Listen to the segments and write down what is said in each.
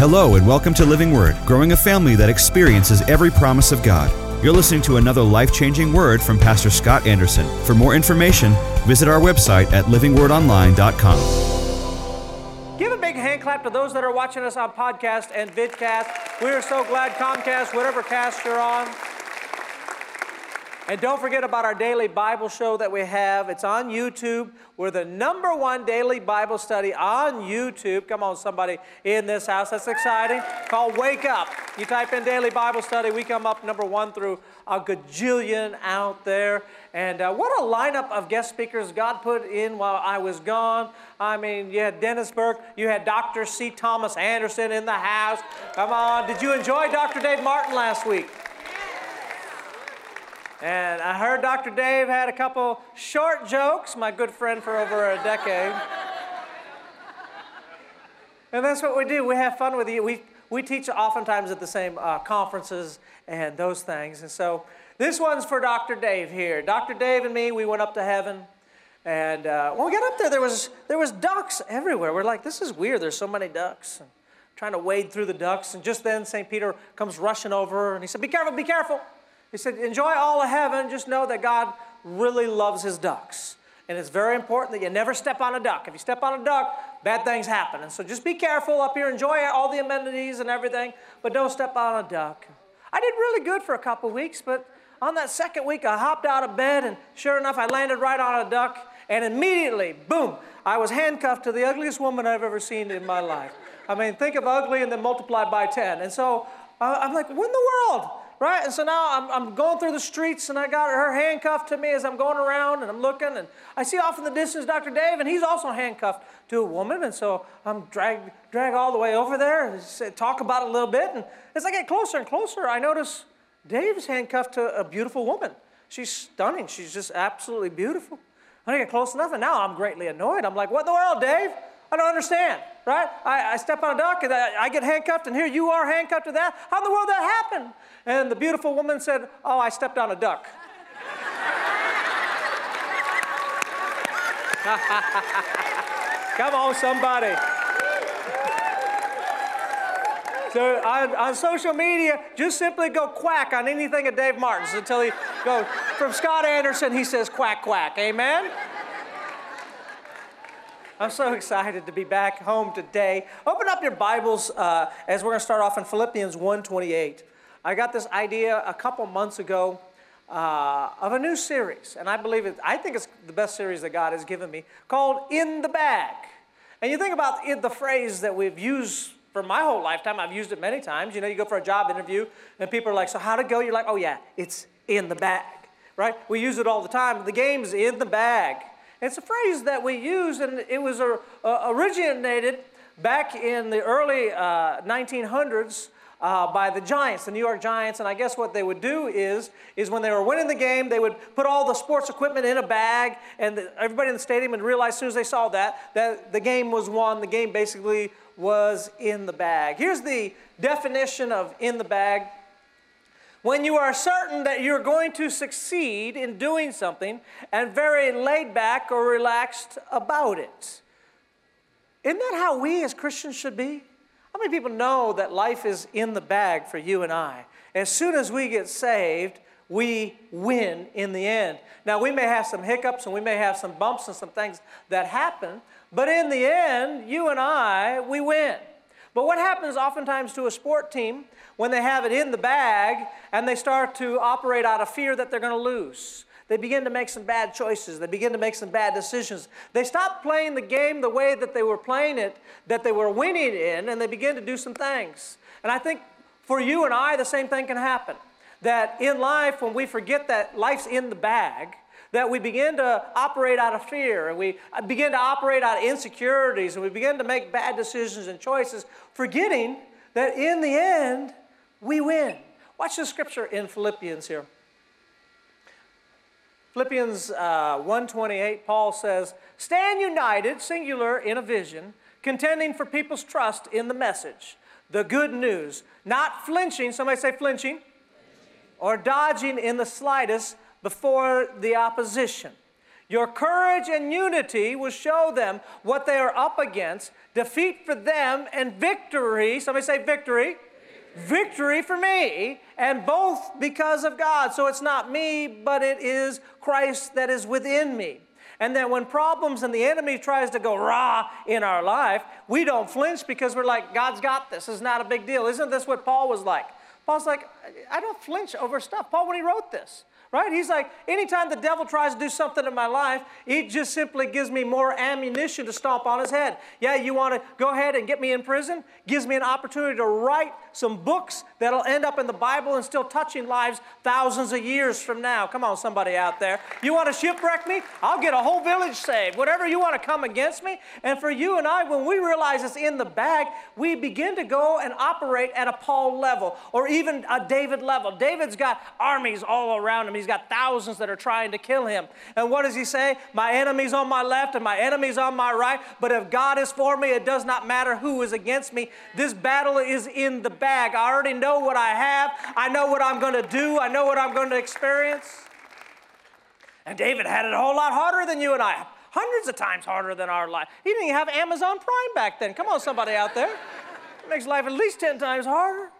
Hello, and welcome to Living Word, growing a family that experiences every promise of God. You're listening to another life changing word from Pastor Scott Anderson. For more information, visit our website at livingwordonline.com. Give a big hand clap to those that are watching us on podcast and vidcast. We are so glad Comcast, whatever cast you're on. And don't forget about our daily Bible show that we have. It's on YouTube. We're the number one daily Bible study on YouTube. Come on, somebody in this house. That's exciting. Called Wake Up. You type in daily Bible study, we come up number one through a gajillion out there. And uh, what a lineup of guest speakers God put in while I was gone. I mean, you had Dennis Burke, you had Dr. C. Thomas Anderson in the house. Come on. Did you enjoy Dr. Dave Martin last week? And I heard Dr. Dave had a couple short jokes, my good friend for over a decade. and that's what we do. We have fun with you. We, we teach oftentimes at the same uh, conferences and those things. And so this one's for Dr. Dave here. Dr. Dave and me, we went up to heaven. And uh, when we got up there, there was, there was ducks everywhere. We're like, this is weird. There's so many ducks. And trying to wade through the ducks. And just then, St. Peter comes rushing over and he said, Be careful, be careful. He said, Enjoy all of heaven, just know that God really loves his ducks. And it's very important that you never step on a duck. If you step on a duck, bad things happen. And so just be careful up here, enjoy all the amenities and everything, but don't step on a duck. I did really good for a couple weeks, but on that second week, I hopped out of bed, and sure enough, I landed right on a duck, and immediately, boom, I was handcuffed to the ugliest woman I've ever seen in my life. I mean, think of ugly and then multiply by 10. And so uh, I'm like, what in the world? Right? And so now I'm, I'm going through the streets and I got her handcuffed to me as I'm going around and I'm looking and I see off in the distance Dr. Dave and he's also handcuffed to a woman. And so I'm dragged drag all the way over there and talk about it a little bit. And as I get closer and closer, I notice Dave's handcuffed to a beautiful woman. She's stunning. She's just absolutely beautiful. I get close enough and now I'm greatly annoyed. I'm like, what in the world, Dave? I don't understand, right? I, I step on a duck and I, I, get handcuffed, and here you are handcuffed to that. How in the world did that happened? And the beautiful woman said, Oh, I stepped on a duck. Come on, somebody. So on, on, social media, just simply go quack on anything of Dave Martin's until he goes from Scott Anderson, he says quack quack. Amen? I'm so excited to be back home today. Open up your Bibles uh, as we're going to start off in Philippians 1:28. I got this idea a couple months ago uh, of a new series, and I believe it. I think it's the best series that God has given me, called "In the Bag." And you think about it, the phrase that we've used for my whole lifetime. I've used it many times. You know, you go for a job interview, and people are like, "So how'd it go?" You're like, "Oh yeah, it's in the bag." Right? We use it all the time. The game's in the bag. It's a phrase that we use, and it was uh, originated back in the early uh, 1900s uh, by the Giants, the New York Giants. And I guess what they would do is, is when they were winning the game, they would put all the sports equipment in a bag, and the, everybody in the stadium would realize as soon as they saw that, that the game was won. The game basically was in the bag. Here's the definition of in the bag when you are certain that you're going to succeed in doing something and very laid back or relaxed about it. Isn't that how we as Christians should be? How many people know that life is in the bag for you and I? As soon as we get saved, we win in the end. Now, we may have some hiccups and we may have some bumps and some things that happen, but in the end, you and I, we win. But what happens oftentimes to a sport team when they have it in the bag and they start to operate out of fear that they're going to lose? They begin to make some bad choices. They begin to make some bad decisions. They stop playing the game the way that they were playing it, that they were winning in, and they begin to do some things. And I think for you and I, the same thing can happen. That in life, when we forget that life's in the bag, that we begin to operate out of fear and we begin to operate out of insecurities and we begin to make bad decisions and choices, forgetting that in the end, we win. Watch the scripture in Philippians here. Philippians uh, 1:28, Paul says, "Stand united, singular, in a vision, contending for people's trust in the message, the good news, not flinching. Somebody say flinching, flinching. or dodging in the slightest, before the opposition. Your courage and unity will show them what they are up against, defeat for them, and victory. Somebody say victory. Victory for me, and both because of God. So it's not me, but it is Christ that is within me. And that when problems and the enemy tries to go rah in our life, we don't flinch because we're like, God's got this. It's not a big deal. Isn't this what Paul was like? Paul's like, I don't flinch over stuff. Paul, when he wrote this, right? He's like, anytime the devil tries to do something in my life, it just simply gives me more ammunition to stomp on his head. Yeah, you want to go ahead and get me in prison? Gives me an opportunity to write some books that'll end up in the Bible and still touching lives thousands of years from now. Come on, somebody out there. You want to shipwreck me? I'll get a whole village saved. Whatever you want to come against me. And for you and I, when we realize it's in the bag, we begin to go and operate at a Paul level or even a David level. David's got armies all around him. He's got thousands that are trying to kill him. And what does he say? My enemy's on my left and my enemy's on my right. But if God is for me, it does not matter who is against me. This battle is in the bag. I already know what I have. I know what I'm going to do. I know what I'm going to experience. And David had it a whole lot harder than you and I. Hundreds of times harder than our life. He didn't even have Amazon Prime back then. Come on, somebody out there. It makes life at least 10 times harder.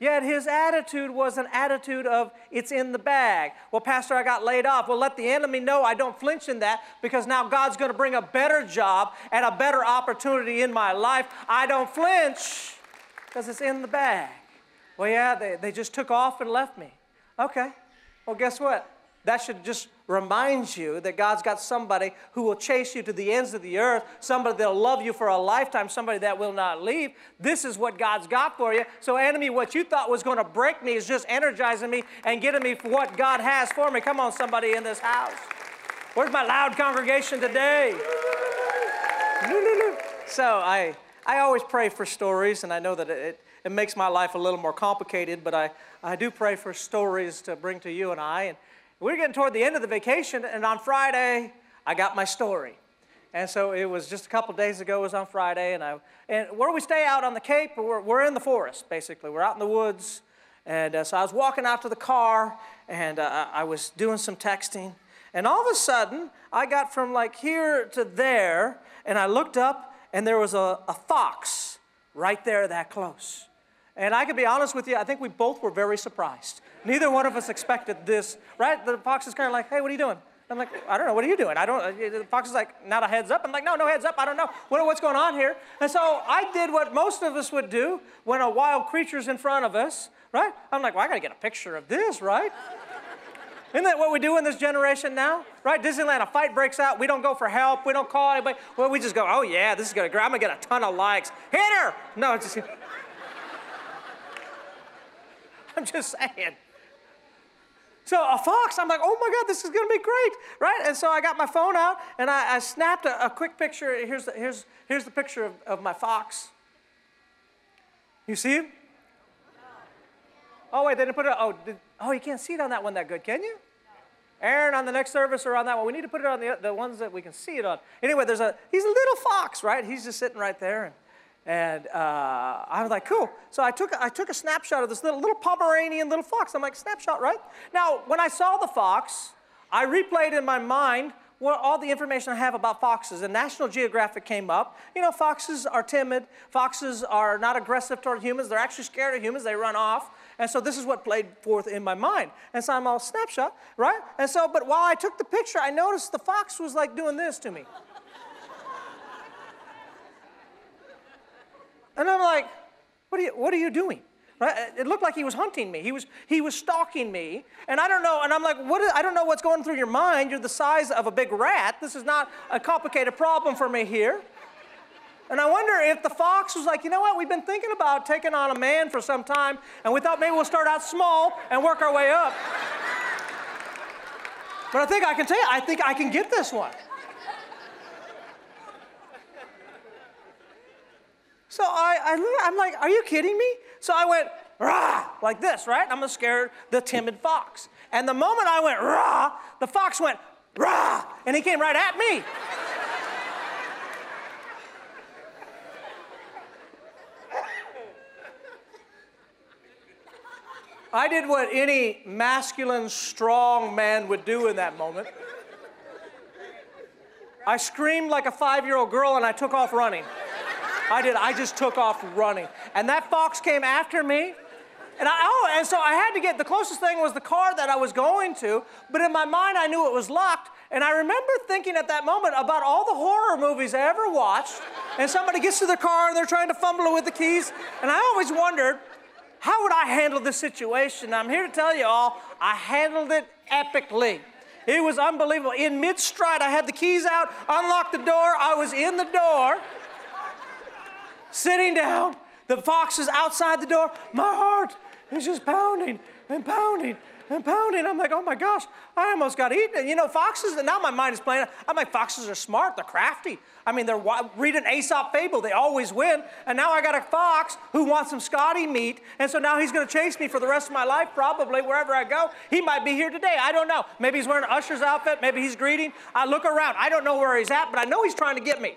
Yet his attitude was an attitude of, it's in the bag. Well, Pastor, I got laid off. Well, let the enemy know I don't flinch in that because now God's going to bring a better job and a better opportunity in my life. I don't flinch because it's in the bag. Well, yeah, they, they just took off and left me. Okay. Well, guess what? That should just remind you that God's got somebody who will chase you to the ends of the earth, somebody that'll love you for a lifetime, somebody that will not leave. This is what God's got for you. So, enemy, what you thought was going to break me is just energizing me and getting me for what God has for me. Come on, somebody in this house. Where's my loud congregation today? So, I, I always pray for stories, and I know that it, it makes my life a little more complicated, but I, I do pray for stories to bring to you and I. And we are getting toward the end of the vacation, and on Friday, I got my story. And so it was just a couple days ago, it was on Friday, and, I, and where we stay out on the Cape, we're, we're in the forest, basically. We're out in the woods. And uh, so I was walking out to the car, and uh, I was doing some texting. And all of a sudden, I got from like here to there, and I looked up, and there was a, a fox right there that close. And I can be honest with you, I think we both were very surprised. Neither one of us expected this, right? The fox is kind of like, hey, what are you doing? I'm like, I don't know, what are you doing? I don't, uh, the fox is like, not a heads up. I'm like, no, no heads up, I don't know. What, what's going on here? And so I did what most of us would do when a wild creature's in front of us, right? I'm like, well, I gotta get a picture of this, right? Isn't that what we do in this generation now? Right? Disneyland, a fight breaks out. We don't go for help. We don't call anybody. Well, we just go, oh, yeah, this is going to, I'm going to get a ton of likes. Hit her! No, it's just, I'm just saying. So a fox, I'm like, oh my God, this is gonna be great, right? And so I got my phone out and I, I snapped a, a, quick picture. Here's the, here's, here's the picture of, of my fox. You see him? Oh, wait, they didn't put it, oh, did, oh, you can't see it on that one that good, can you? Aaron, on the next service or on that one, we need to put it on the, the ones that we can see it on. Anyway, there's a, he's a little fox, right? He's just sitting right there. And, and uh, I was like, cool. So I took, I took a snapshot of this little, little Pomeranian little fox. I'm like, snapshot, right? Now, when I saw the fox, I replayed in my mind what, all the information I have about foxes. And National Geographic came up. You know, foxes are timid. Foxes are not aggressive toward humans. They're actually scared of humans. They run off. And so this is what played forth in my mind. And so I'm all snapshot, right? And so, but while I took the picture, I noticed the fox was like doing this to me. And I'm like, what are you, what are you doing? Right? It looked like he was hunting me. He was, he was stalking me. And I don't know, and I'm like, what is, I don't know what's going through your mind. You're the size of a big rat. This is not a complicated problem for me here. And I wonder if the fox was like, you know what, we've been thinking about taking on a man for some time, and we thought maybe we'll start out small and work our way up. but I think I can tell you, I think I can get this one. So I, I, I'm like, are you kidding me? So I went, rah, like this, right? I'm gonna scare the timid fox. And the moment I went, rah, the fox went, rah, and he came right at me. I did what any masculine, strong man would do in that moment. I screamed like a five year old girl and I took off running. I did. I just took off running. And that fox came after me. And I, oh, and so I had to get the closest thing was the car that I was going to, but in my mind I knew it was locked. And I remember thinking at that moment about all the horror movies I ever watched. And somebody gets to the car and they're trying to fumble it with the keys. And I always wondered, how would I handle this situation? I'm here to tell you all, I handled it epically. It was unbelievable. In mid stride, I had the keys out, unlocked the door, I was in the door, sitting down. The fox is outside the door. My heart is just pounding and pounding and pounding. I'm like, oh my gosh, I almost got eaten. You know, foxes, and now my mind is playing. I'm like, foxes are smart, they're crafty. I mean, they're reading Aesop fable, they always win. And now I got a fox who wants some Scotty meat, and so now he's gonna chase me for the rest of my life, probably wherever I go. He might be here today, I don't know. Maybe he's wearing an usher's outfit, maybe he's greeting. I look around, I don't know where he's at, but I know he's trying to get me.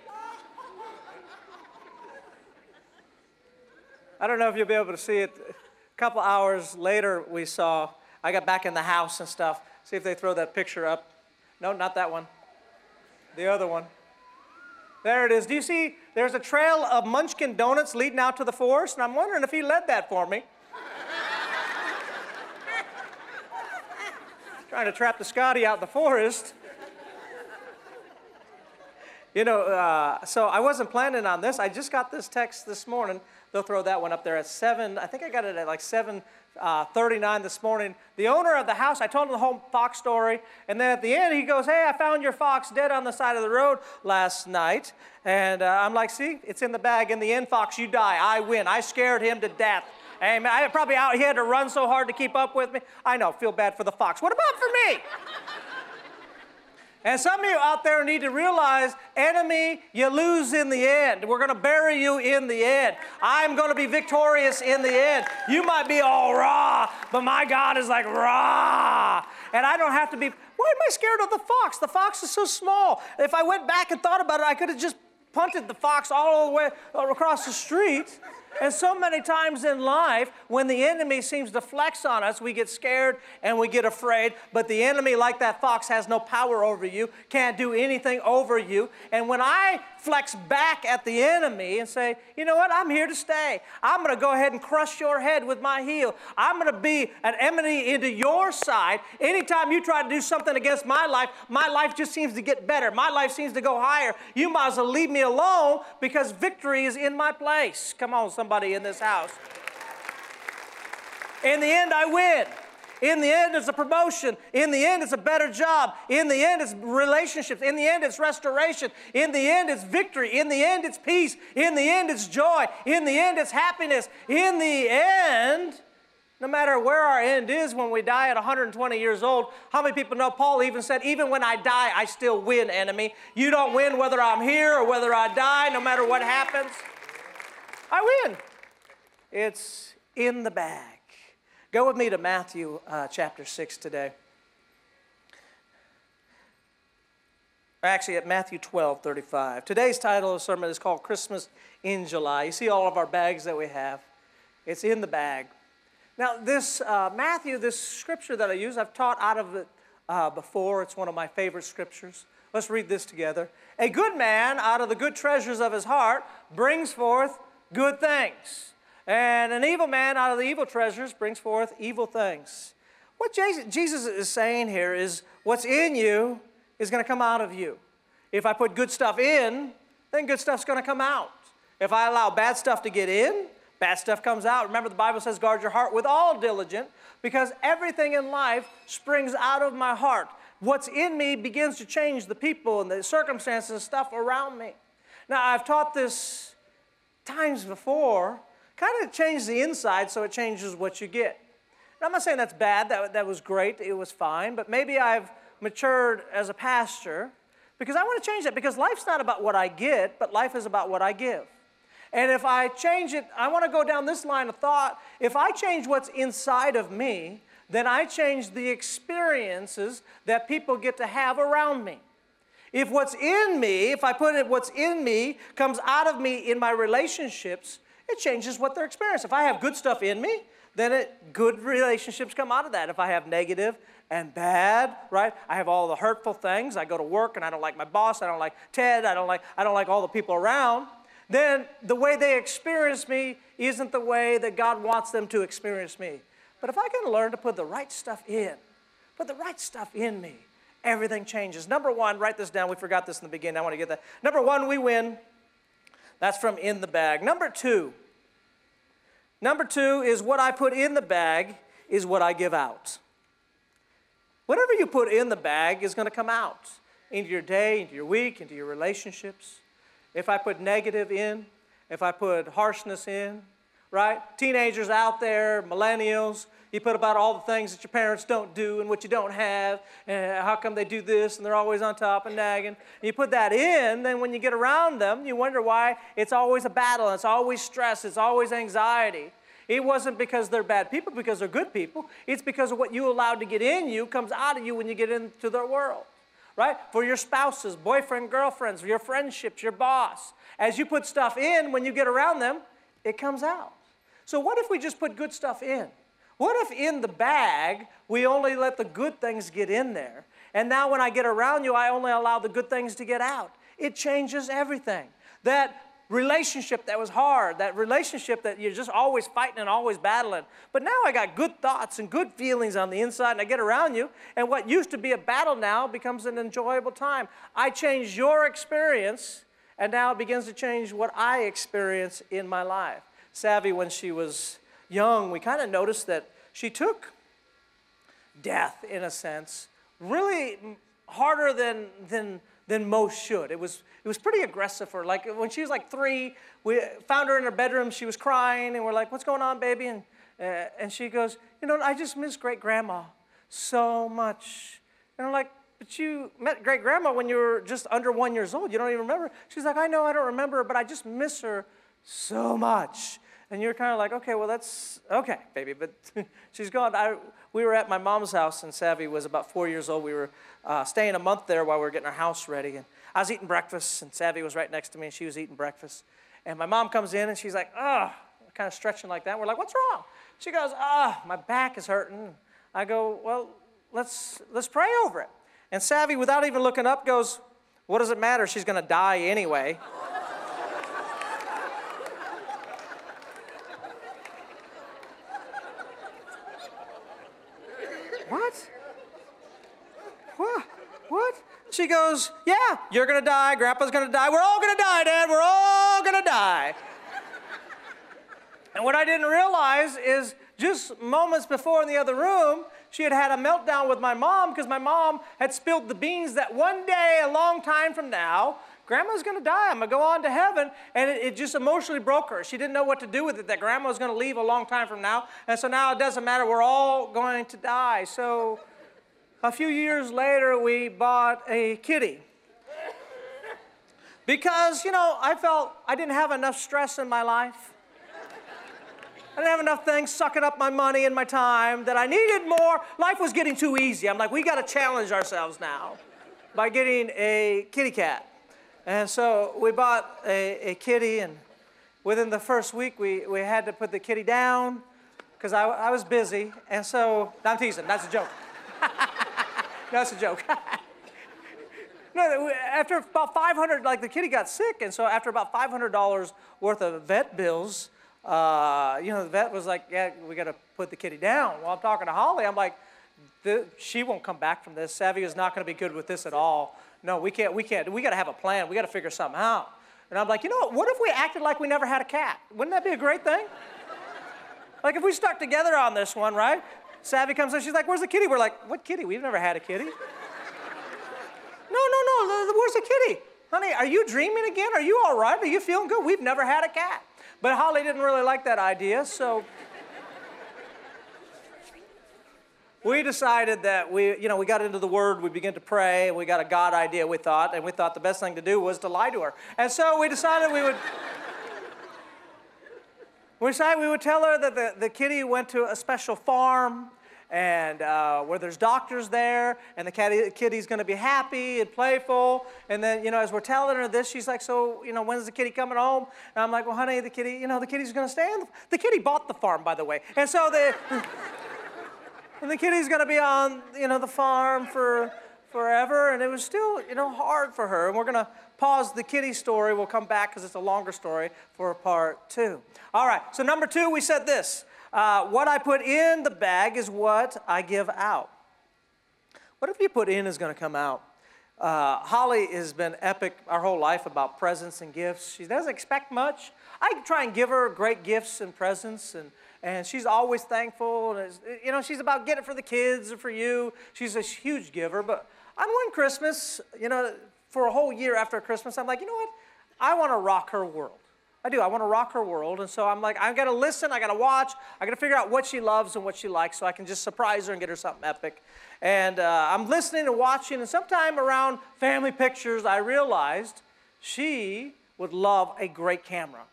I don't know if you'll be able to see it. A couple hours later, we saw I got back in the house and stuff. See if they throw that picture up. No, not that one. The other one. There it is. Do you see? There's a trail of Munchkin donuts leading out to the forest, and I'm wondering if he led that for me. Trying to trap the Scotty out in the forest. You know, uh, so I wasn't planning on this. I just got this text this morning. They'll throw that one up there at 7. I think I got it at like 7 uh, 39 this morning. The owner of the house, I told him the whole fox story, and then at the end he goes, Hey, I found your fox dead on the side of the road last night. And uh, I'm like, See, it's in the bag. In the end, fox, you die. I win. I scared him to death. Amen. I probably out, he had to run so hard to keep up with me. I know, feel bad for the fox. What about for me? And some of you out there need to realize, enemy, you lose in the end. We're going to bury you in the end. I'm going to be victorious in the end. You might be all raw, but my God is like raw. And I don't have to be, why am I scared of the fox? The fox is so small. If I went back and thought about it, I could have just punted the fox all the way across the street. And so many times in life, when the enemy seems to flex on us, we get scared and we get afraid. But the enemy, like that fox, has no power over you, can't do anything over you. And when I flex back at the enemy and say, you know what, I'm here to stay. I'm going to go ahead and crush your head with my heel. I'm going to be an enemy into your side. Anytime you try to do something against my life, my life just seems to get better. My life seems to go higher. You might as well leave me alone because victory is in my place. Come on, somebody in this house. In the end, I win. In the end, it's a promotion. In the end, it's a better job. In the end, it's relationships. In the end, it's restoration. In the end, it's victory. In the end, it's peace. In the end, it's joy. In the end, it's happiness. In the end, no matter where our end is when we die at 120 years old, how many people know Paul even said, Even when I die, I still win, enemy. You don't win whether I'm here or whether I die, no matter what happens. I win. It's in the bag. Go with me to Matthew uh, chapter 6 today. Actually, at Matthew 12, 35. Today's title of the sermon is called Christmas in July. You see all of our bags that we have, it's in the bag. Now, this uh, Matthew, this scripture that I use, I've taught out of it uh, before. It's one of my favorite scriptures. Let's read this together. A good man, out of the good treasures of his heart, brings forth good things. And an evil man out of the evil treasures brings forth evil things. What Jesus is saying here is what's in you is going to come out of you. If I put good stuff in, then good stuff's going to come out. If I allow bad stuff to get in, bad stuff comes out. Remember, the Bible says, guard your heart with all diligence, because everything in life springs out of my heart. What's in me begins to change the people and the circumstances and stuff around me. Now, I've taught this times before, kind of change the inside so it changes what you get. Now, I'm not saying that's bad, that, that was great, it was fine, but maybe I've matured as a pastor because I want to change that because life's not about what I get, but life is about what I give. And if I change it, I want to go down this line of thought. If I change what's inside of me, then I change the experiences that people get to have around me. If what's in me, if I put it, what's in me comes out of me in my relationships, it changes what they're experiencing. If I have good stuff in me, then it, good relationships come out of that. If I have negative and bad, right? I have all the hurtful things. I go to work and I don't like my boss. I don't like Ted. I don't like, I don't like all the people around. Then the way they experience me isn't the way that God wants them to experience me. But if I can learn to put the right stuff in, put the right stuff in me, everything changes. Number one, write this down. We forgot this in the beginning. I want to get that. Number one, we win. That's from in the bag. Number two, number two is what I put in the bag is what I give out. Whatever you put in the bag is going to come out into your day, into your week, into your relationships. If I put negative in, if I put harshness in, right? Teenagers out there, millennials, you put about all the things that your parents don't do and what you don't have, and how come they do this and they're always on top and nagging. You put that in, then when you get around them, you wonder why it's always a battle, it's always stress, it's always anxiety. It wasn't because they're bad people, because they're good people. It's because of what you allowed to get in you comes out of you when you get into their world. Right? For your spouses, boyfriend, girlfriends, your friendships, your boss. As you put stuff in, when you get around them, it comes out. So, what if we just put good stuff in? What if in the bag we only let the good things get in there? And now when I get around you, I only allow the good things to get out. It changes everything. That relationship that was hard, that relationship that you're just always fighting and always battling. But now I got good thoughts and good feelings on the inside, and I get around you, and what used to be a battle now becomes an enjoyable time. I change your experience, and now it begins to change what I experience in my life. Savvy, when she was young, we kind of noticed that she took death, in a sense, really harder than, than, than most should. It was, it was pretty aggressive for her. Like when she was like three, we found her in her bedroom. She was crying, and we're like, "What's going on, baby?" And uh, and she goes, "You know, I just miss great grandma so much." And I'm like, "But you met great grandma when you were just under one years old. You don't even remember." She's like, "I know, I don't remember, but I just miss her so much." And you're kind of like, okay, well, that's okay, baby. But she's gone. I, we were at my mom's house, and Savvy was about four years old. We were uh, staying a month there while we were getting our house ready. And I was eating breakfast, and Savvy was right next to me, and she was eating breakfast. And my mom comes in, and she's like, oh, kind of stretching like that. We're like, what's wrong? She goes, ah, oh, my back is hurting. I go, well, let's, let's pray over it. And Savvy, without even looking up, goes, what does it matter? She's going to die anyway. She goes, Yeah, you're gonna die, Grandpa's gonna die, we're all gonna die, Dad, we're all gonna die. and what I didn't realize is just moments before in the other room, she had had a meltdown with my mom because my mom had spilled the beans that one day, a long time from now, grandma's to die. I'm to go on to heaven. And it, it, just emotionally broke her. She didn't know what to do with it, that grandma was to leave a long time from now. And so now it doesn't matter. We're all going to die. So a few years later, we bought a kitty. Because, you know, I felt I didn't have enough stress in my life. I didn't have enough things sucking up my money and my time that I needed more. Life was getting too easy. I'm like, we got to challenge ourselves now by getting a kitty cat. And so we bought a, a kitty, and within the first week, we, we had to put the kitty down because I, I was busy. And so, I'm teasing, that's a joke. That's a joke. no, after about 500, like the kitty got sick, and so after about $500 worth of vet bills, uh, you know, the vet was like, yeah, we got to put the kitty down. While I'm talking to Holly, I'm like, she won't come back from this. Savvy is not going to be good with this at all. No, we can't, we can't, we got to have a plan. We got to figure something out. And I'm like, you know what? What if we acted like we never had a cat? Wouldn't that be a great thing? like if we stuck together on this one, right? Savvy comes in, she's like, Where's the kitty? We're like, What kitty? We've never had a kitty. no, no, no, where's the kitty? Honey, are you dreaming again? Are you all right? Are you feeling good? We've never had a cat. But Holly didn't really like that idea, so we decided that we, you know, we got into the Word, we began to pray, and we got a God idea, we thought, and we thought the best thing to do was to lie to her. And so we decided we would. We decided we would tell her that the, the kitty went to a special farm and uh, where there's doctors there, and the kitty, kitty's going to be happy and playful. And then, you know, as we're telling her this, she's like, "So, you know, when's the kitty coming home?" And I'm like, "Well, honey, the kitty, you know, the kitty's going to stay. On the, the kitty bought the farm, by the way, and so the and the kitty's going to be on, you know, the farm for." Forever, and it was still, you know, hard for her. And we're going to pause the kitty story. We'll come back because it's a longer story for part two. All right, so number two, we said this uh, what I put in the bag is what I give out. What if you put in is going to come out? Uh, Holly has been epic our whole life about presents and gifts. She doesn't expect much. I try and give her great gifts and presents, and, and she's always thankful. And you know, she's about getting it for the kids or for you. She's a huge giver. But on one Christmas, you know, for a whole year after Christmas, I'm like, you know what? I want to rock her world. I do. I want to rock her world. And so I'm like, I've got to listen, I got to watch, I got to figure out what she loves and what she likes so I can just surprise her and get her something epic. And uh, I'm listening and watching, and sometime around family pictures, I realized she would love a great camera.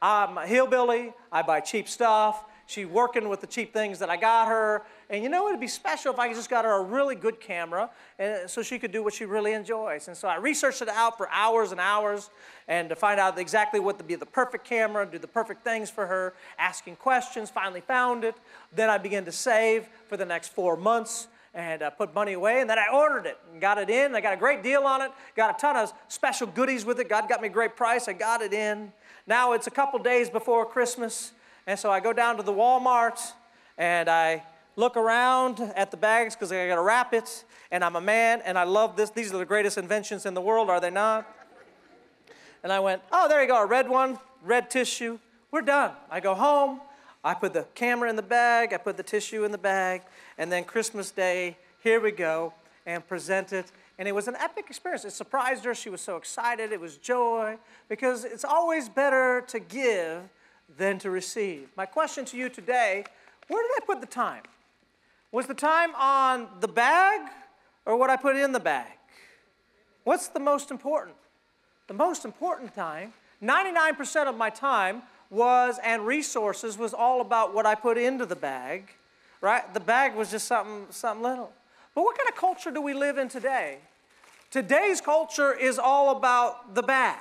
I'm a hillbilly, I buy cheap stuff. She's working with the cheap things that I got her. And you know, it'd be special if I just got her a really good camera and so she could do what she really enjoys. And so I researched it out for hours and hours and to find out exactly what would be the perfect camera, do the perfect things for her, asking questions, finally found it. Then I began to save for the next four months and uh, put money away. And then I ordered it and got it in. I got a great deal on it, got a ton of special goodies with it. God got me a great price. I got it in. Now it's a couple days before Christmas. And so I go down to the Walmart and I look around at the bags because I got to wrap it. And I'm a man and I love this. These are the greatest inventions in the world, are they not? And I went, oh, there you go, a red one, red tissue. We're done. I go home. I put the camera in the bag. I put the tissue in the bag. And then Christmas Day, here we go, and present it. And it was an epic experience. It surprised her. She was so excited. It was joy because it's always better to give than to receive. My question to you today where did I put the time? Was the time on the bag or what I put in the bag? What's the most important? The most important time, 99% of my time was and resources was all about what I put into the bag, right? The bag was just something, something little. But what kind of culture do we live in today? Today's culture is all about the bag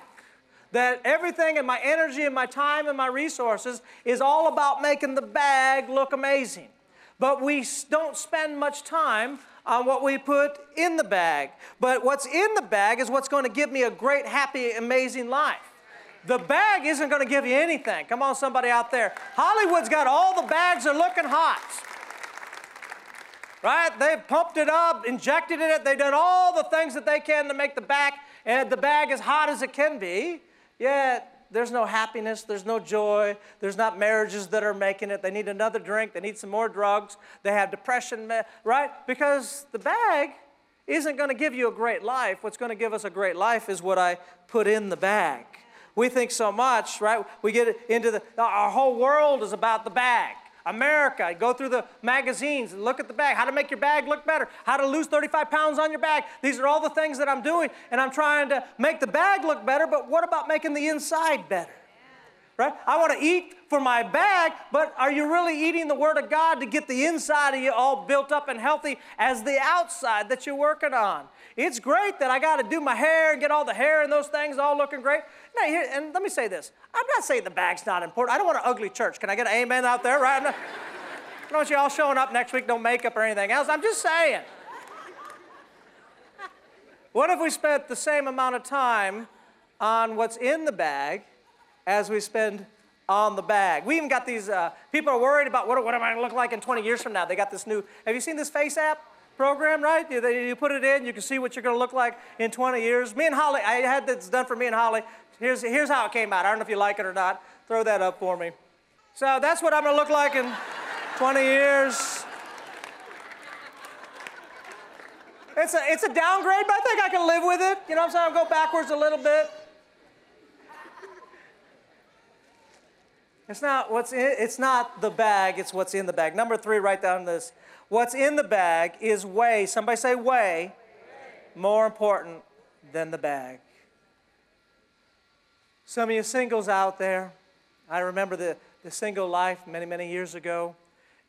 that everything and my energy and my time and my resources is all about making the bag look amazing. But we don't spend much time on what we put in the bag. But what's in the bag is what's going to give me a great, happy, amazing life. The bag isn't going to give you anything. Come on, somebody out there. Hollywood's got all the bags are looking hot. Right? They've pumped it up, injected it, they've done all the things that they can to make the bag and the bag as hot as it can be. Yet there's no happiness, there's no joy, there's not marriages that are making it. They need another drink, they need some more drugs, they have depression, right? Because the bag isn't going to give you a great life. What's going to give us a great life is what I put in the bag. We think so much, right? We get into the, our whole world is about the bag. America. Go through the magazines and look at the bag. How to make your bag look better. How to lose 35 pounds on your bag. These are all the things that I'm doing, and I'm trying to make the bag look better, but what about making the inside better? Right? I want to eat for my bag, but are you really eating the Word of God to get the inside of you all built up and healthy as the outside that you're working on? It's great that I got to do my hair and get all the hair and those things all looking great. Now, here, and let me say this I'm not saying the bag's not important. I don't want an ugly church. Can I get an amen out there, right? I don't want you all showing up next week, no makeup or anything else. I'm just saying. What if we spent the same amount of time on what's in the bag as we spend on the bag? We even got these, uh, people are worried about what, what am I going to look like in 20 years from now? They got this new, have you seen this FaceApp? program, right? You, you put it in, you can see what you're going to look like in 20 years. Me and Holly, I had this done for me and Holly. Here's, here's how it came out. I don't know if you like it or not. Throw that up for me. So that's what I'm going to look like in 20 years. It's a, it's a downgrade, but I think I can live with it. You know what I'm saying? I'll go backwards a little bit. It's not what's in, it's not the bag, it's what's in the bag. Number three, write down this. What's in the bag is way, somebody say way, more important than the bag. Some of you singles out there, I remember the, the single life many, many years ago.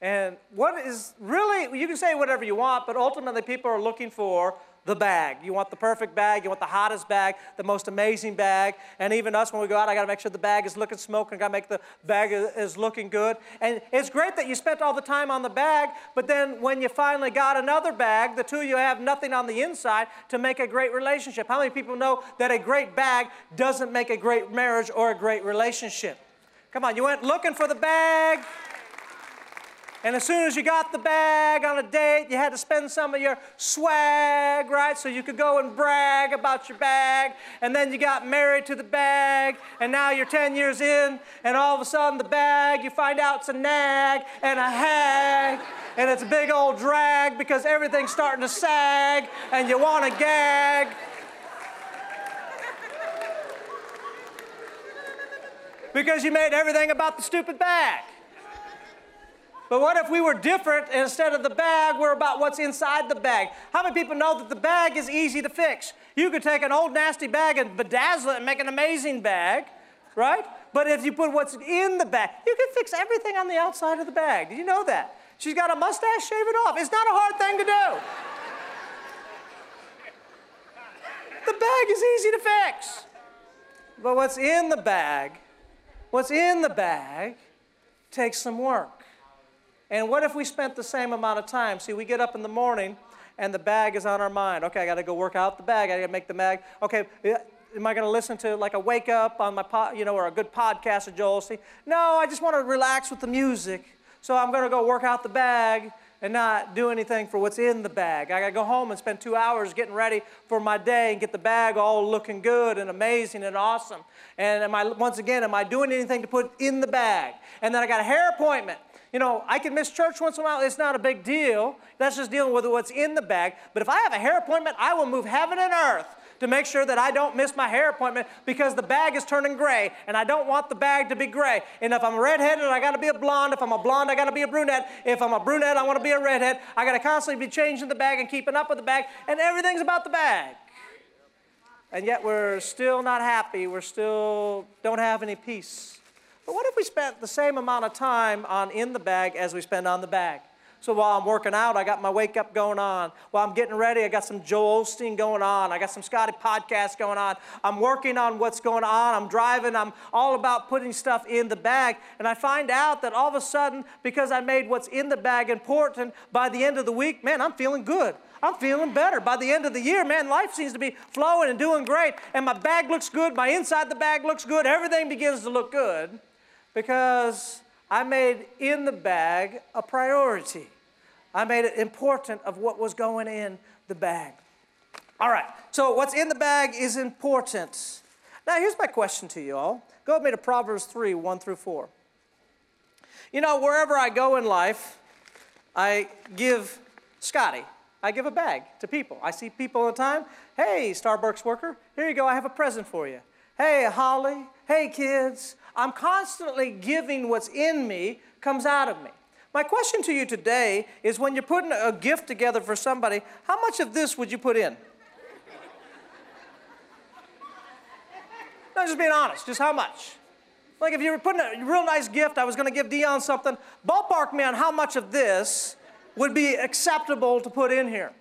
And what is really, you can say whatever you want, but ultimately people are looking for the bag. You want the perfect bag, you want the hottest bag, the most amazing bag. And even us, when we go out, I got to make sure the bag is looking smoking, I got to make the bag is looking good. And it's great that you spent all the time on the bag, but then when you finally got another bag, the two of you have nothing on the inside to make a great relationship. How many people know that a great bag doesn't make a great marriage or a great relationship? Come on, you went looking for the bag. And as soon as you got the bag on a date, you had to spend some of your swag, right? So you could go and brag about your bag. And then you got married to the bag. And now you're 10 years in. And all of a sudden, the bag, you find out it's a nag and a hag. And it's a big old drag because everything's starting to sag. And you want to gag. Because you made everything about the stupid bag. But what if we were different instead of the bag, we're about what's inside the bag? How many people know that the bag is easy to fix? You could take an old nasty bag and bedazzle it and make an amazing bag, right? But if you put what's in the bag, you can fix everything on the outside of the bag. Did you know that? She's got a mustache, shave it off. It's not a hard thing to do. the bag is easy to fix. But what's in the bag, what's in the bag takes some work. And what if we spent the same amount of time? See, we get up in the morning and the bag is on our mind. Okay, I got to go work out the bag. I got to make the bag. Okay, am I going to listen to like a wake up on my, pod, you know, or a good podcast of Joel Osteen? No, I just want to relax with the music. So I'm going to go work out the bag and not do anything for what's in the bag. I got to go home and spend two hours getting ready for my day and get the bag all looking good and amazing and awesome. And am I, once again, am I doing anything to put in the bag? And then I got a hair appointment you know, I can miss church once in a while. It's not a big deal. That's just dealing with what's in the bag. But if I have a hair appointment, I will move heaven and earth to make sure that I don't miss my hair appointment because the bag is turning gray and I don't want the bag to be gray. And if I'm redheaded, I got to be a blonde. If I'm a blonde, I got to be a brunette. If I'm a brunette, I want to be a redhead. I got to constantly be changing the bag and keeping up with the bag, and everything's about the bag. And yet we're still not happy. We're still don't have any peace. But what if we spent the same amount of time on in the bag as we spend on the bag? So while I'm working out, I got my wake up going on. While I'm getting ready, I got some Joel Osteen going on. I got some Scotty podcast going on. I'm working on what's going on. I'm driving. I'm all about putting stuff in the bag. And I find out that all of a sudden, because I made what's in the bag important, by the end of the week, man, I'm feeling good. I'm feeling better. By the end of the year, man, life seems to be flowing and doing great. And my bag looks good. My inside the bag looks good. Everything begins to look good because I made in the bag a priority. I made it important of what was going in the bag. All right, so what's in the bag is important. Now, here's my question to you all. Go with me to Proverbs 3 1 through 4. You know, wherever I go in life, I give Scotty, I give a bag to people. I see people all the time. Hey, Starbucks worker, here you go, I have a present for you. Hey, Holly, hey, kids, I'm constantly giving what's in me comes out of me. My question to you today is when you're putting a gift together for somebody, how much of this would you put in? no, just being honest, just how much? Like if you were putting a real nice gift, I was going to give Dion something, ballpark me on how much of this would be acceptable to put in here.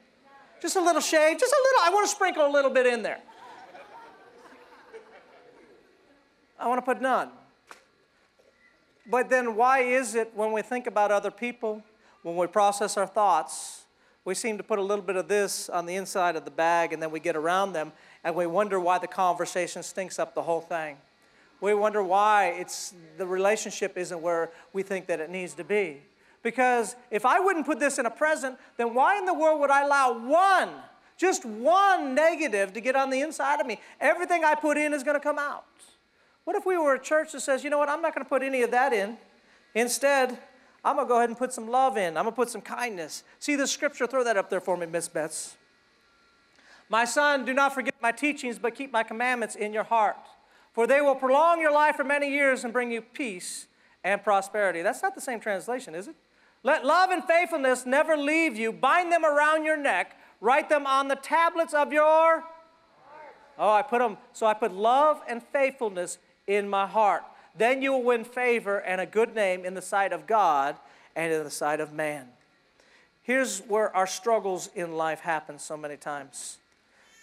Just a little shade, just a little, I want to sprinkle a little bit in there. I want to put none. But then, why is it when we think about other people, when we process our thoughts, we seem to put a little bit of this on the inside of the bag and then we get around them and we wonder why the conversation stinks up the whole thing? We wonder why it's, the relationship isn't where we think that it needs to be. Because if I wouldn't put this in a present, then why in the world would I allow one, just one negative to get on the inside of me? Everything I put in is going to come out. What if we were a church that says, you know what, I'm not going to put any of that in. Instead, I'm going to go ahead and put some love in. I'm going to put some kindness. See the scripture, throw that up there for me, Miss Betts. My son, do not forget my teachings, but keep my commandments in your heart. For they will prolong your life for many years and bring you peace and prosperity. That's not the same translation, is it? Let love and faithfulness never leave you. Bind them around your neck. Write them on the tablets of your. Heart. Oh, I put them. So I put love and faithfulness in my heart. Then you will win favor and a good name in the sight of God and in the sight of man. Here's where our struggles in life happen so many times.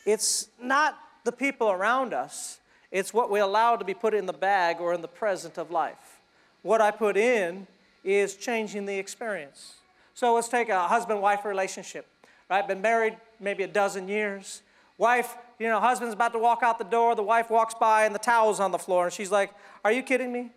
It's not the people around us, it's what we allow to be put in the bag or in the present of life. What I put in is changing the experience. So let's take a husband wife relationship, right? Been married maybe a dozen years. Wife, you know, husband's about to walk out the door. The wife walks by and the towel's on the floor. And she's like, Are you kidding me?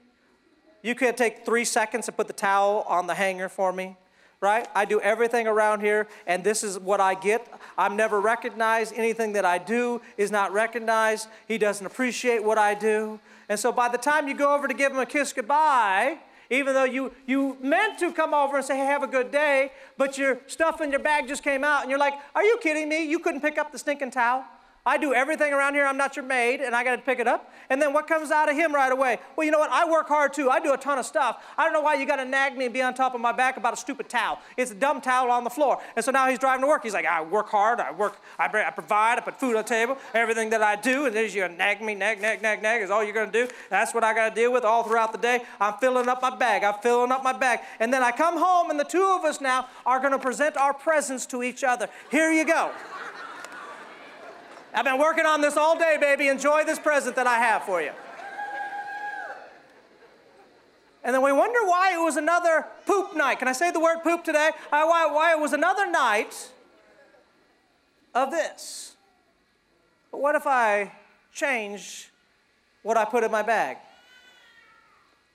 You could take three seconds to put the towel on the hanger for me, right? I do everything around here, and this is what I get. I'm never recognized. Anything that I do is not recognized. He doesn't appreciate what I do. And so by the time you go over to give him a kiss goodbye, even though you, you meant to come over and say, hey, have a good day, but your stuff in your bag just came out, and you're like, are you kidding me? You couldn't pick up the stinking towel? I do everything around here. I'm not your maid, and I got to pick it up. And then what comes out of him right away? Well, you know what? I work hard too. I do a ton of stuff. I don't know why you got to nag me and be on top of my back about a stupid towel. It's a dumb towel on the floor. And so now he's driving to work. He's like, I work hard. I work. I, I provide. I put food on the table. Everything that I do, and there's you nag me, nag, nag, nag, nag is all you're going to do. That's what I got to deal with all throughout the day. I'm filling up my bag. I'm filling up my bag. And then I come home, and the two of us now are going to present our presents to each other. Here you go. I've been working on this all day, baby. Enjoy this present that I have for you. And then we wonder why it was another poop night. Can I say the word poop today? Uh, why, why it was another night of this. But what if I change what I put in my bag?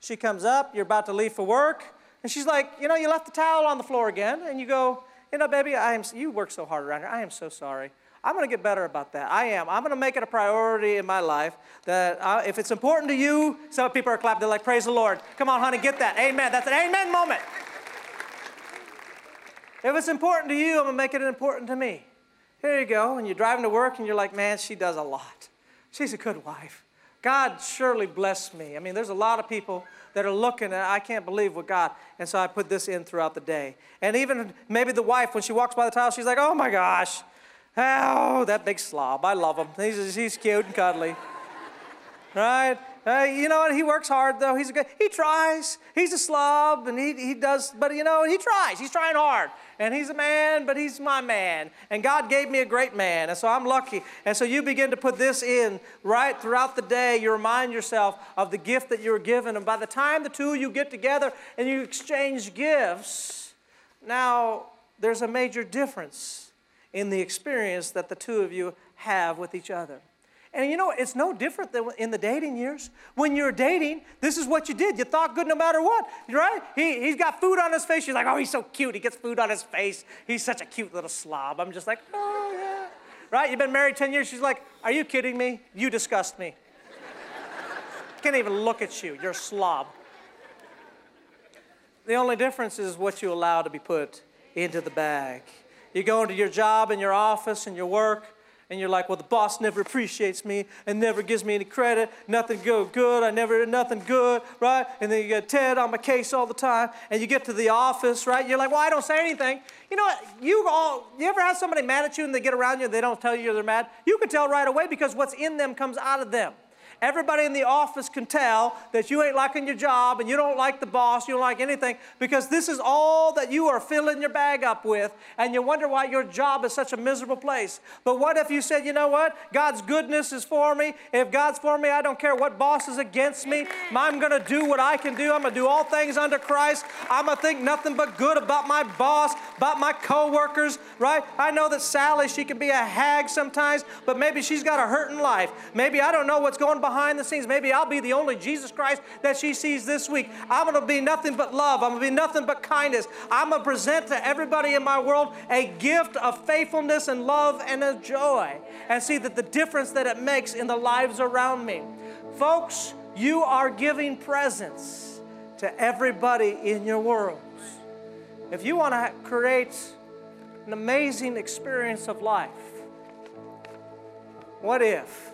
She comes up, you're about to leave for work, and she's like, You know, you left the towel on the floor again. And you go, You know, baby, I am, you work so hard around here. I am so sorry. I'm going to get better about that. I am. I'm going to make it a priority in my life that if it's important to you, some people are clapping. They're like, praise the Lord. Come on, honey, get that. Amen. That's an amen moment. If it's important to you, I'm going to make it important to me. Here you go. And you're driving to work and you're like, man, she does a lot. She's a good wife. God surely blessed me. I mean, there's a lot of people that are looking and I can't believe what God. And so I put this in throughout the day. And even maybe the wife, when she walks by the tile, she's like, oh my gosh, Oh, that big slob. I love him. He's, he's cute and cuddly. right? Uh, you know what? He works hard, though. He's a good, he tries. He's a slob, and he, he does, but you know, he tries. He's trying hard. And he's a man, but he's my man. And God gave me a great man, and so I'm lucky. And so you begin to put this in right throughout the day. You remind yourself of the gift that you were given. And by the time the two of you get together and you exchange gifts, now there's a major difference in the experience that the two of you have with each other. And you know, it's no different than in the dating years. When you're dating, this is what you did. You thought good no matter what, right? He, he's got food on his face. You're like, oh, he's so cute. He gets food on his face. He's such a cute little slob. I'm just like, oh, yeah. Right? You've been married 10 years. She's like, are you kidding me? You disgust me. Can't even look at you. You're a slob. The only difference is what you allow to be put into the bag. You go into your job and your office and your work, and you're like, well, the boss never appreciates me and never gives me any credit. Nothing go good. I never did nothing good, right? And then you get Ted on my case all the time. And you get to the office, right? You're like, well, I don't say anything. You know what? You all, you ever have somebody mad at you and they get around you and they don't tell you they're mad? You can tell right away because what's in them comes out of them. Everybody in the office can tell that you ain't liking your job and you don't like the boss, you don't like anything, because this is all that you are filling your bag up with, and you wonder why your job is such a miserable place. But what if you said, you know what? God's goodness is for me. If God's for me, I don't care what boss is against me. I'm going to do what I can do. I'm going to do all things under Christ. I'm going to think nothing but good about my boss, about my coworkers, right? I know that Sally, she can be a hag sometimes, but maybe she's got a hurting life. Maybe I don't know what's going behind the scenes. Maybe I'll be the only Jesus Christ that she sees this week. I'm going to be nothing but love. I'm going to be nothing but kindness. I'm going to present to everybody in my world a gift of faithfulness and love and a joy and see that the difference that it makes in the lives around me. Folks, you are giving presents to everybody in your world. If you want to create an amazing experience of life, what if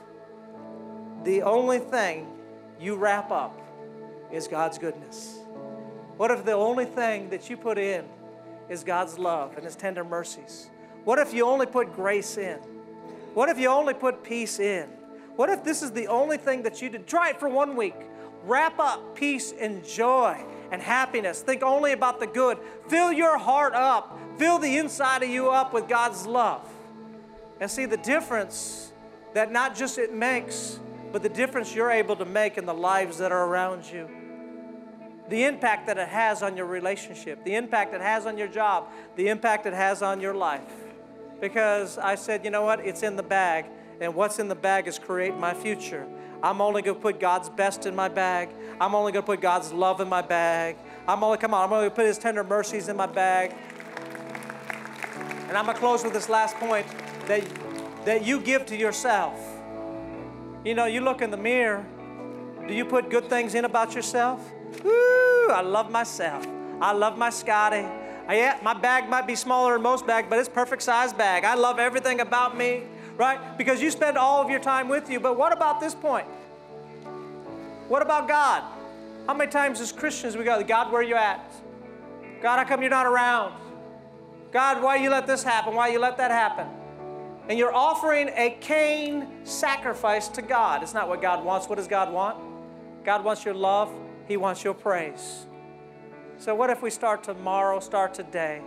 the only thing you wrap up is God's goodness? What if the only thing that you put in is God's love and His tender mercies? What if you only put grace in? What if you only put peace in? What if this is the only thing that you did? Try it for one week. Wrap up peace and joy and happiness. Think only about the good. Fill your heart up, fill the inside of you up with God's love. And see the difference that not just it makes, but the difference you're able to make in the lives that are around you. The impact that it has on your relationship, the impact it has on your job, the impact it has on your life. Because I said, you know what? It's in the bag, and what's in the bag is creating my future. I'm only going to put God's best in my bag. I'm only going to put God's love in my bag. I'm only, come on, I'm only going to put His tender mercies in my bag. And I'm going to close with this last point that, that you give to yourself. You know, you look in the mirror, do you put good things in about yourself? Ooh, I love myself. I love my Scotty. Yeah, my bag might be smaller than most bags, but it's perfect size bag. I love everything about me right? Because you spend all of your time with you. But what about this point? What about God? How many times as Christians we go, God, where are you at? God, how come you're not around? God, why you let this happen? Why you let that happen? And you're offering a Cain sacrifice to God. It's not what God wants. What does God want? God wants your love. He wants your praise. So what if we start tomorrow, start today,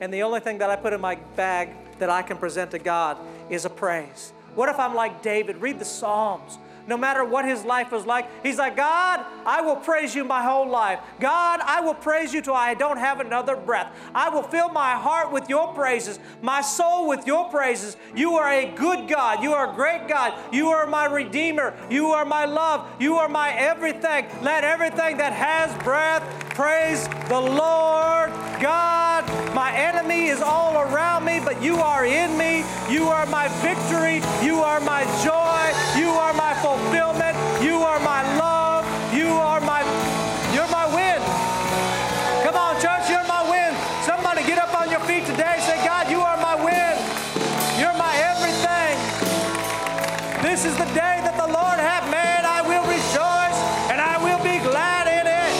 and the only thing that I put in my bag that I can present to God is a praise. What if I'm like David? Read the Psalms no matter what his life was like. He's like, God, I will praise you my whole life. God, I will praise you till I don't have another breath. I will fill my heart with your praises, my soul with your praises. You are a good God. You are a great God. You are my Redeemer. You are my love. You are my everything. Let everything that has breath praise the Lord God. My enemy is all around me, but you are in me. You are my victory. You are my joy. You are my fulfillment fulfillment. You are my love. You are my you're my wind. Come on, church, you're my wind. Somebody get up on your feet today say, God, you are my wind. You're my everything. This is the day that the Lord hath made. I will rejoice and I will be glad in it.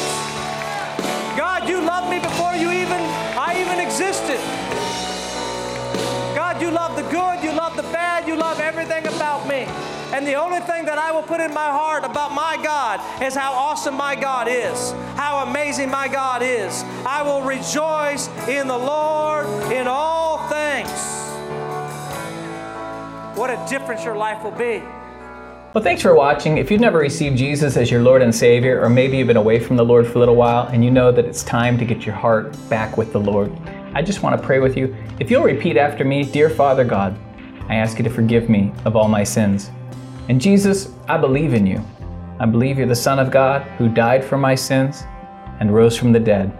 God, you loved me before you even I even existed. God, you love the good, you love the bad, you love. And the only thing that I will put in my heart about my God is how awesome my God is, how amazing my God is. I will rejoice in the Lord in all things. What a difference your life will be. Well, thanks for watching. If you've never received Jesus as your Lord and Savior, or maybe you've been away from the Lord for a little while and you know that it's time to get your heart back with the Lord, I just want to pray with you. If you'll repeat after me, Dear Father God, I ask you to forgive me of all my sins. And Jesus, I believe in you. I believe you're the Son of God who died for my sins and rose from the dead.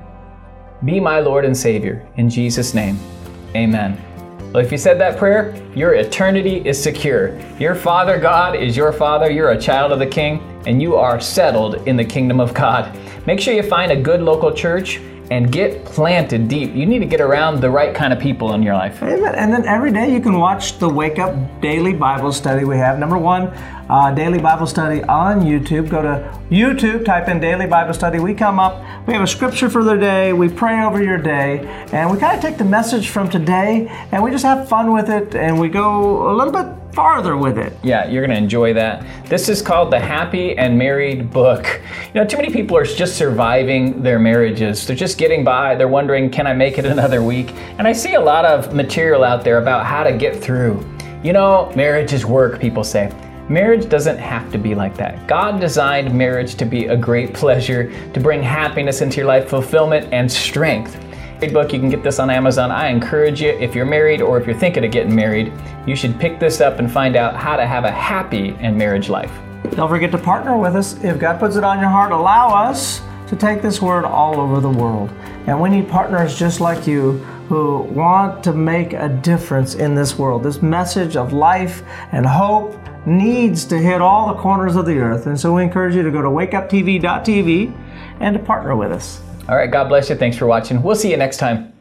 Be my Lord and Savior. In Jesus' name, amen. Well, if you said that prayer, your eternity is secure. Your Father God is your Father. You're a child of the King, and you are settled in the kingdom of God. Make sure you find a good local church and get planted deep. You need to get around the right kind of people in your life. Amen. And then every day you can watch the Wake Up Daily Bible Study we have. Number one, uh, Daily Bible Study on YouTube. Go to YouTube, type in Daily Bible Study. We come up, we have a scripture for the day, we pray over your day, and we kind of take the message from today and we just have fun with it and we go a little bit farther with it. Yeah, you're to enjoy that. This is called the Happy and Married Book. You know, too many people are just surviving their marriages. They're just getting by. They're wondering, can I make it another week? And I see a lot of material out there about how to get through. You know, marriage is work, people say. Marriage doesn't have to be like that. God designed marriage to be a great pleasure, to bring happiness into your life, fulfillment, and strength book. You can get this on Amazon. I encourage you, if you're married or if you're thinking of getting married, you should pick this up and find out how to have a happy and marriage life. Don't forget to partner with us. If God puts it on your heart, allow us to take this word all over the world. And we need partners just like you who want to make a difference in this world. This message of life and hope needs to hit all the corners of the earth. And so we encourage you to go to wakeuptv.tv and to partner with us. All right, God bless you. Thanks for watching. We'll see you next time.